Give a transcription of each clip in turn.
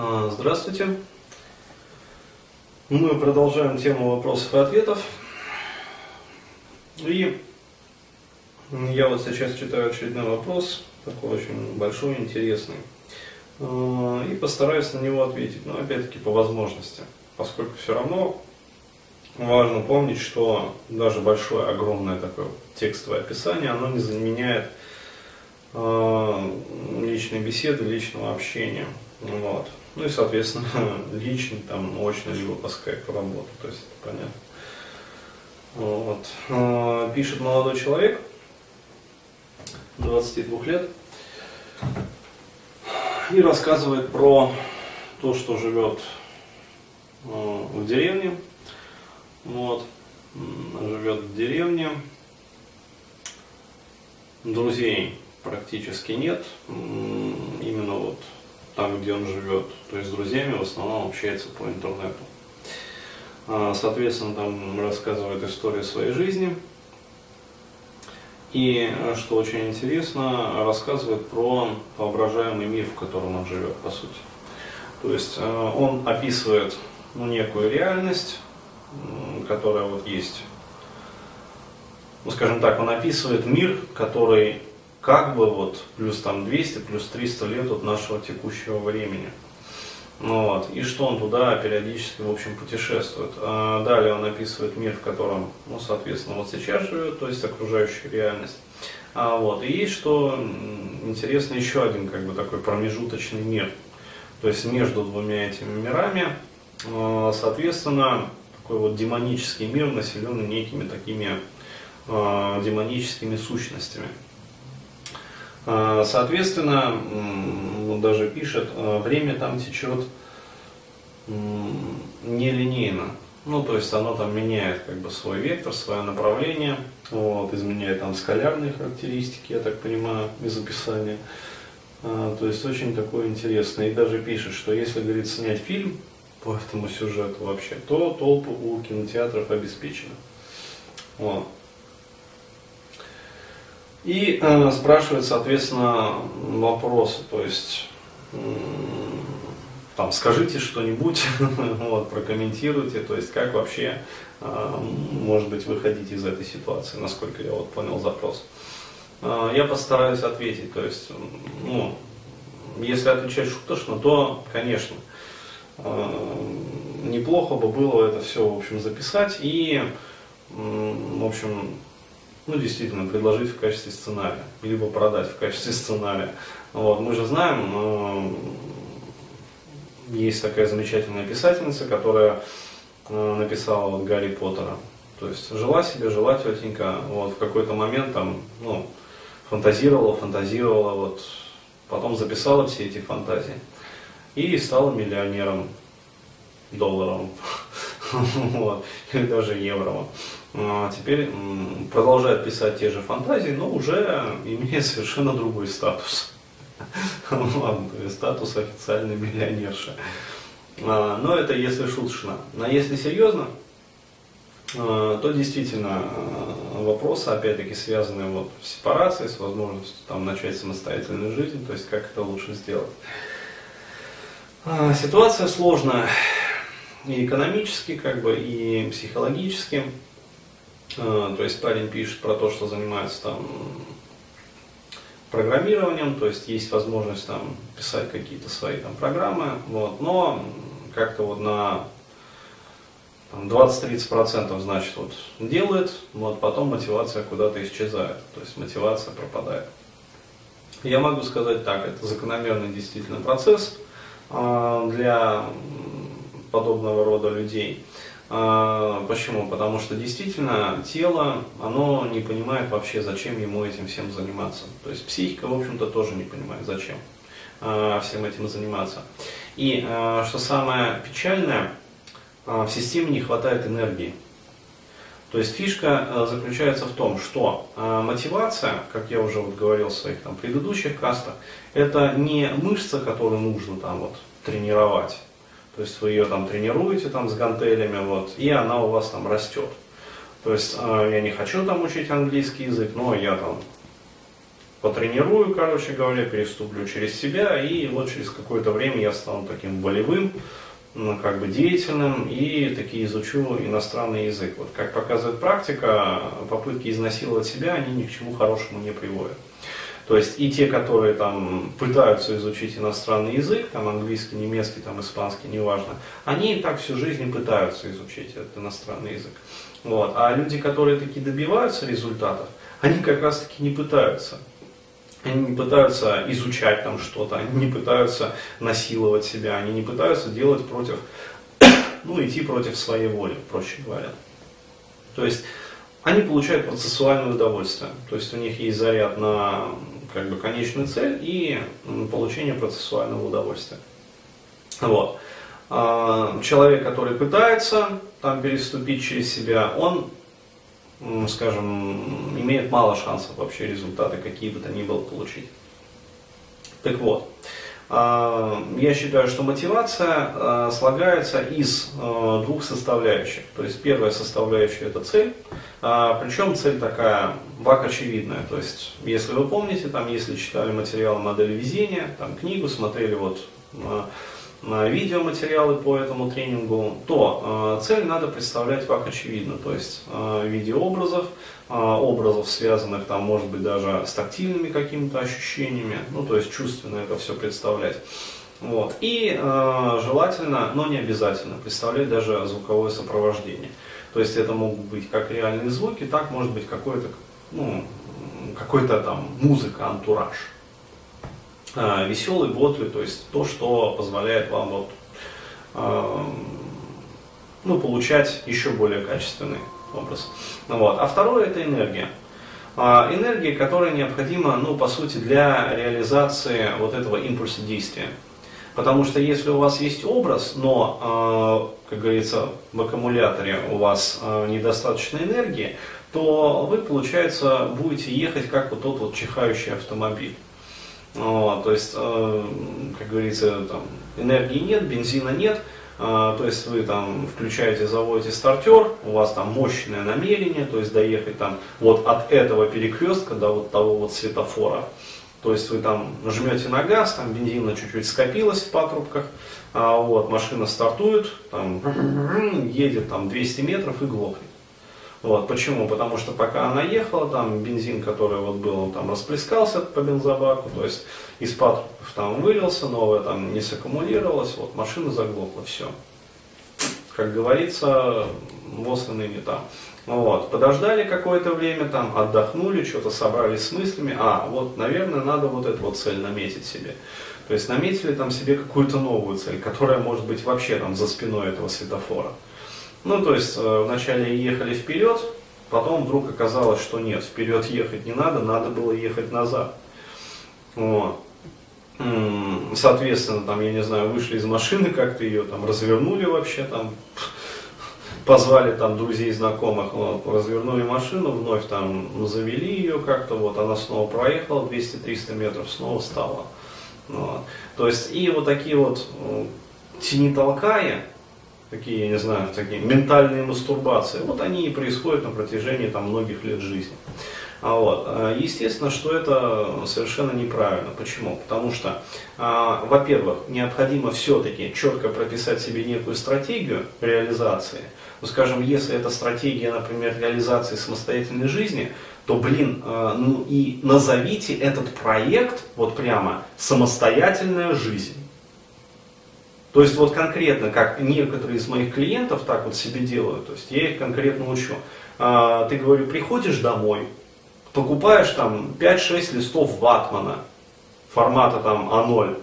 А, здравствуйте. Мы продолжаем тему вопросов и ответов. И я вот сейчас читаю очередной вопрос, такой очень большой, интересный. А, и постараюсь на него ответить, но опять-таки по возможности. Поскольку все равно важно помнить, что даже большое, огромное такое текстовое описание, оно не заменяет личной беседы, личного общения. Вот. Ну и, соответственно, личный, там, очно, либо по скайпу работу, то есть это понятно. Вот. Э, пишет молодой человек, 22 лет, и рассказывает про то, что живет э, в деревне, вот, живет в деревне, друзей практически нет, именно вот там, где он живет, то есть с друзьями в основном общается по интернету. А, соответственно, там рассказывает историю своей жизни. И, что очень интересно, рассказывает про воображаемый мир, в котором он живет, по сути. То есть э, он описывает ну, некую реальность, которая вот есть. Ну, скажем так, он описывает мир, который как бы вот плюс там 200, плюс 300 лет от нашего текущего времени. Ну, вот. И что он туда периодически, в общем, путешествует. А далее он описывает мир, в котором, ну, соответственно, вот сейчас живет, то есть окружающая реальность. А, вот. И есть, что интересно, еще один как бы такой промежуточный мир. То есть между двумя этими мирами, а, соответственно, такой вот демонический мир, населенный некими такими э, демоническими сущностями. Э, соответственно, он даже пишет, э, время там течет нелинейно. Ну, то есть оно там меняет как бы свой вектор, свое направление, вот, изменяет там скалярные характеристики, я так понимаю, из описания. А, то есть очень такое интересное. И даже пишет, что если, говорит, снять фильм по этому сюжету вообще, то толпы у кинотеатров обеспечены. Вот. И э, спрашивает, соответственно, вопросы, то есть э, там скажите что-нибудь, вот, прокомментируйте, то есть как вообще э, может быть выходить из этой ситуации, насколько я вот понял запрос. Э, я постараюсь ответить, то есть, ну, если отвечать шуточно, то, конечно, Э, неплохо бы было это все, в общем, записать и, в общем, ну, действительно, предложить в качестве сценария, либо продать в качестве сценария. Вот, мы же знаем, э, есть такая замечательная писательница, которая э, написала вот Гарри Поттера. То есть жила себе, жила тетенька, вот в какой-то момент там, ну, фантазировала, фантазировала, вот, потом записала все эти фантазии и стала миллионером долларом, вот, или даже евро. А теперь продолжает писать те же фантазии, но уже имеет совершенно другой статус. Ладно, статус официальной миллионерши. А, но это если шуточно. А если серьезно, а, то действительно вопросы, опять-таки, связанные вот с сепарацией, с возможностью там, начать самостоятельную жизнь, то есть как это лучше сделать. Ситуация сложная и экономически, как бы, и психологически. А, то есть парень пишет про то, что занимается там программированием, то есть есть возможность там писать какие-то свои там программы, вот, но как-то вот на 20-30% значит вот делает, вот потом мотивация куда-то исчезает, то есть мотивация пропадает. Я могу сказать так, это закономерный действительно процесс, а, для подобного рода людей. А, почему? Потому что действительно тело, оно не понимает вообще, зачем ему этим всем заниматься. То есть психика, в общем-то, тоже не понимает, зачем а, всем этим заниматься. И что самое печальное, в системе не хватает энергии. То есть фишка заключается в том, что мотивация, как я уже вот говорил в своих там, предыдущих кастах, это не мышца, которую нужно там вот тренировать. То есть вы ее там тренируете там с гантелями, вот, и она у вас там растет. То есть э, я не хочу там учить английский язык, но я там потренирую, короче говоря, переступлю через себя, и вот через какое-то время я стану таким волевым, ну, как бы деятельным и таки изучу иностранный язык. Вот как показывает практика, попытки изнасиловать себя, они ни к чему хорошему не приводят. То есть и те, которые там пытаются изучить иностранный язык, там английский, немецкий, там испанский, неважно, они и так всю жизнь пытаются изучить этот иностранный язык. Вот. А люди, которые таки добиваются результатов, они как раз таки не пытаются. Они не пытаются изучать там что-то, они не пытаются насиловать себя, они не пытаются делать против, ну, идти против своей воли, проще говоря. То есть они получают процессуальное удовольствие. То есть у них есть заряд на как бы, конечную цель и получение процессуального удовольствия. Вот. А, человек, который пытается там переступить через себя, он скажем, имеет мало шансов вообще результаты какие бы то ни было получить. Так вот, я считаю, что мотивация а, слагается из а, двух составляющих. То есть первая составляющая это цель, причем цель такая вак очевидная. То есть, если вы помните, там, если читали материал модели везения, там книгу, смотрели вот видеоматериалы по этому тренингу, то э, цель надо представлять как очевидно, то есть э, в виде образов, э, образов связанных там может быть даже с тактильными какими-то ощущениями, ну то есть чувственно это все представлять. Вот. И э, желательно, но не обязательно, представлять даже звуковое сопровождение. То есть это могут быть как реальные звуки, так может быть какой-то ну, какой-то там музыка, антураж. А, веселый, бодрый, то есть то, что позволяет вам вот, а, ну, получать еще более качественный образ. Вот. А второе это энергия. А, энергия, которая необходима, ну, по сути, для реализации вот этого импульса действия. Потому что если у вас есть образ, но, как говорится, в аккумуляторе у вас недостаточно энергии, то вы, получается, будете ехать как вот тот вот чихающий автомобиль. Вот, то есть, э, как говорится, там, энергии нет, бензина нет, э, то есть вы там включаете, заводите стартер, у вас там мощное намерение, то есть доехать там вот от этого перекрестка до вот того вот светофора. То есть вы там нажмете на газ, там бензина чуть-чуть скопилось в патрубках, а вот машина стартует, там едет там 200 метров и глохнет. Вот, почему? Потому что пока она ехала, там бензин, который вот был, он там расплескался по бензобаку, то есть из патрубков там вылился, новое там не саккумулировалось, вот машина заглохла, все. Как говорится, воз не там. Вот, подождали какое-то время, там, отдохнули, что-то собрались с мыслями, а, вот, наверное, надо вот эту вот цель наметить себе. То есть наметили там себе какую-то новую цель, которая может быть вообще там за спиной этого светофора. Ну, то есть э, вначале ехали вперед, потом вдруг оказалось, что нет, вперед ехать не надо, надо было ехать назад. Вот. Соответственно, там, я не знаю, вышли из машины, как-то ее там развернули вообще, там, позвали там друзей, знакомых, вот, развернули машину, вновь там завели ее как-то, вот, она снова проехала 200-300 метров, снова стала. Вот. То есть, и вот такие вот тени толкая, такие, я не знаю, такие ментальные мастурбации, вот они и происходят на протяжении там, многих лет жизни. А вот. Э, естественно, что это совершенно неправильно. Почему? Потому что, а, во-первых, необходимо все-таки четко прописать себе некую стратегию реализации. Ну, скажем, если это стратегия, например, реализации самостоятельной жизни, то, блин, э, ну и назовите этот проект вот прямо «самостоятельная жизнь». То есть вот конкретно, как некоторые из моих клиентов так вот себе делают, то есть я их конкретно учу. А, ты, говорю, приходишь домой, покупаешь там 5-6 листов ватмана, формата там А0,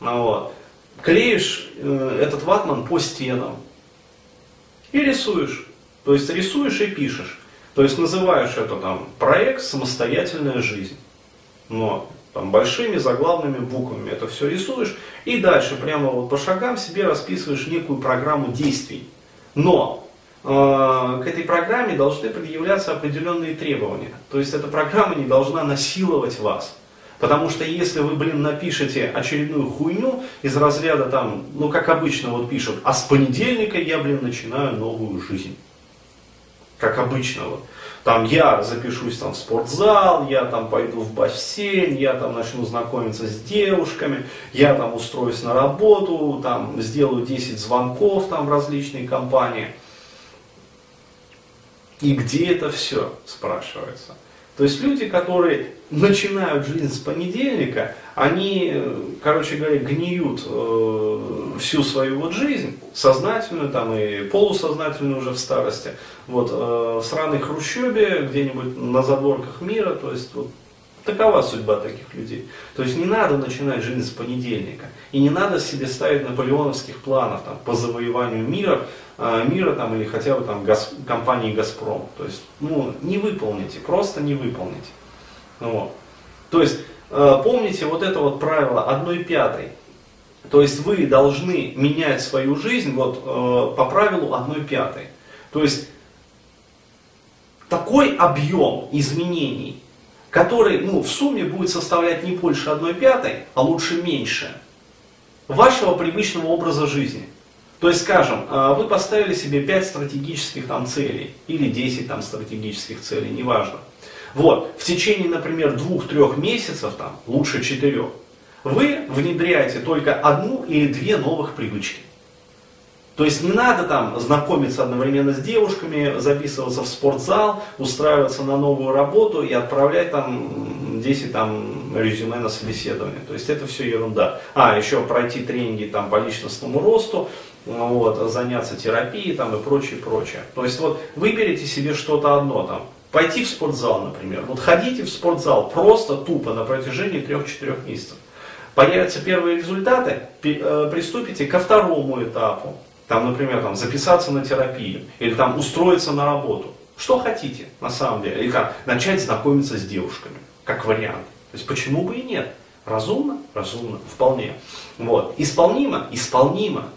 а вот, клеишь э, этот ватман по стенам и рисуешь. То есть рисуешь и пишешь. То есть называешь это там проект «Самостоятельная жизнь». Но там, большими заглавными буквами это все рисуешь, и дальше прямо вот по шагам себе расписываешь некую программу действий. Но э, к этой программе должны предъявляться определенные требования. То есть эта программа не должна насиловать вас. Потому что если вы, блин, напишете очередную хуйню из разряда там, ну как обычно вот пишут, а с понедельника я, блин, начинаю новую жизнь. Как обычно вот Там я запишусь там в спортзал, я там пойду в бассейн, я там начну знакомиться с девушками, я там устроюсь на работу, там сделаю 10 звонков там в различные компании. И где это все, спрашивается. То есть люди, которые начинают жизнь с понедельника, они, короче говоря, гниют э, всю свою вот жизнь, сознательную там и полусознательную уже в старости, вот, э, в сраной хрущебе, где-нибудь на задворках мира, то есть вот, Такова судьба таких людей. То есть не надо начинать жизнь с понедельника. И не надо себе ставить наполеоновских планов там, по завоеванию мира, э, мира там, или хотя бы там, газ, компании «Газпром». То есть ну, не выполните, просто не выполните. Вот. То есть э, помните вот это вот правило одной пятой. То есть вы должны менять свою жизнь вот, э, по правилу одной пятой. То есть такой объем изменений который ну, в сумме будет составлять не больше 1 пятой, а лучше меньше, вашего привычного образа жизни. То есть, скажем, а, вы поставили себе 5 стратегических там, целей, или 10 там, стратегических целей, неважно. Вот, в течение, например, 2-3 месяцев, там, лучше 4, вы внедряете только одну или две новых привычки. То есть не надо там знакомиться одновременно с девушками, записываться в спортзал, устраиваться на новую работу и отправлять там 10 там, резюме на собеседование. То есть это все ерунда. А, еще пройти тренинги там, по личностному росту, вот, заняться терапией там, и прочее, прочее. То есть вот выберите себе что-то одно там. Пойти в спортзал, например. Вот ходите в спортзал просто тупо на протяжении 3-4 месяцев. Появятся первые результаты, э, приступите ко второму этапу там, например, там, записаться на терапию, или там устроиться на работу. Что хотите, на самом деле. Или как начать знакомиться с девушками, как вариант. То есть почему бы и нет? Разумно? Разумно, вполне. Вот. Исполнимо? Исполнимо.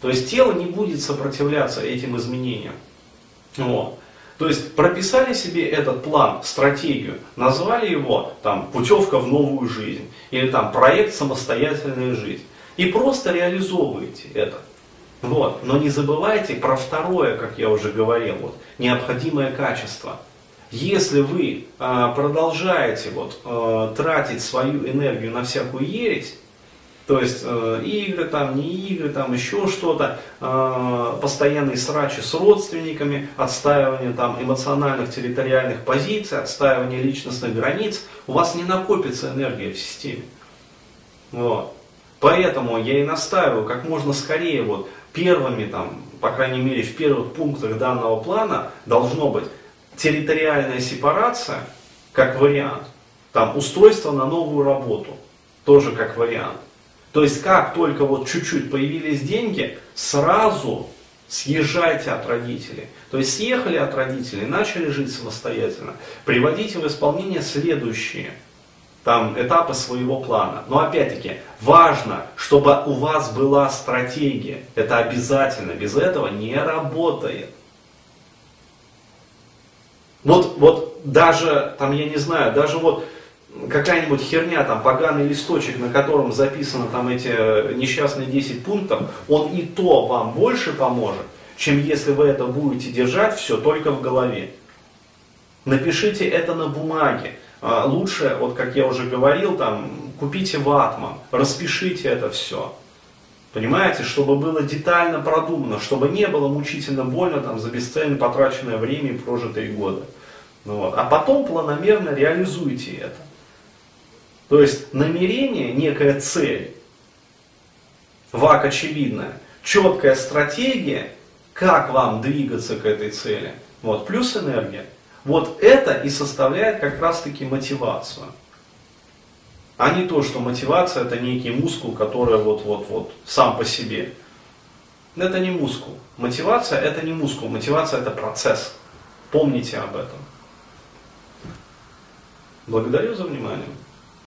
То есть тело не будет сопротивляться этим изменениям. Вот. То есть прописали себе этот план, стратегию, назвали его там путевка в новую жизнь или там проект самостоятельная жизнь и просто реализовываете это. Вот. Но не забывайте про второе, как я уже говорил, вот, необходимое качество. Если вы э, продолжаете вот, э, тратить свою энергию на всякую ересь, то есть э, игры, там, не игры, там еще что-то, э, постоянные срачи с родственниками, отстаивание там, эмоциональных территориальных позиций, отстаивание личностных границ, у вас не накопится энергия в системе. Вот. Поэтому я и настаиваю как можно скорее вот первыми, там, по крайней мере, в первых пунктах данного плана должно быть территориальная сепарация, как вариант, там, устройство на новую работу, тоже как вариант. То есть, как только вот чуть-чуть появились деньги, сразу съезжайте от родителей. То есть, съехали от родителей, начали жить самостоятельно. Приводите в исполнение следующие – там этапы своего плана. Но опять-таки, важно, чтобы у вас была стратегия. Это обязательно, без этого не работает. Вот, вот даже, там, я не знаю, даже вот какая-нибудь херня, там, поганый листочек, на котором записаны там эти несчастные 10 пунктов, он и то вам больше поможет, чем если вы это будете держать все только в голове. Напишите это на бумаге. А, лучше, вот как я уже говорил, там, купите ватман, распишите это все. Понимаете, чтобы было детально продумано, чтобы не было мучительно больно там, за бесцельно потраченное время и прожитые годы. Ну, вот. А потом планомерно реализуйте это. То есть намерение, некая цель, вак очевидная, четкая стратегия, как вам двигаться к этой цели, вот, плюс энергия. Вот это и составляет как раз-таки мотивацию. А не то, что мотивация это некий мускул, который вот-вот-вот сам по себе. Это не мускул. Мотивация это не мускул, мотивация это процесс. Помните об этом. Благодарю за внимание.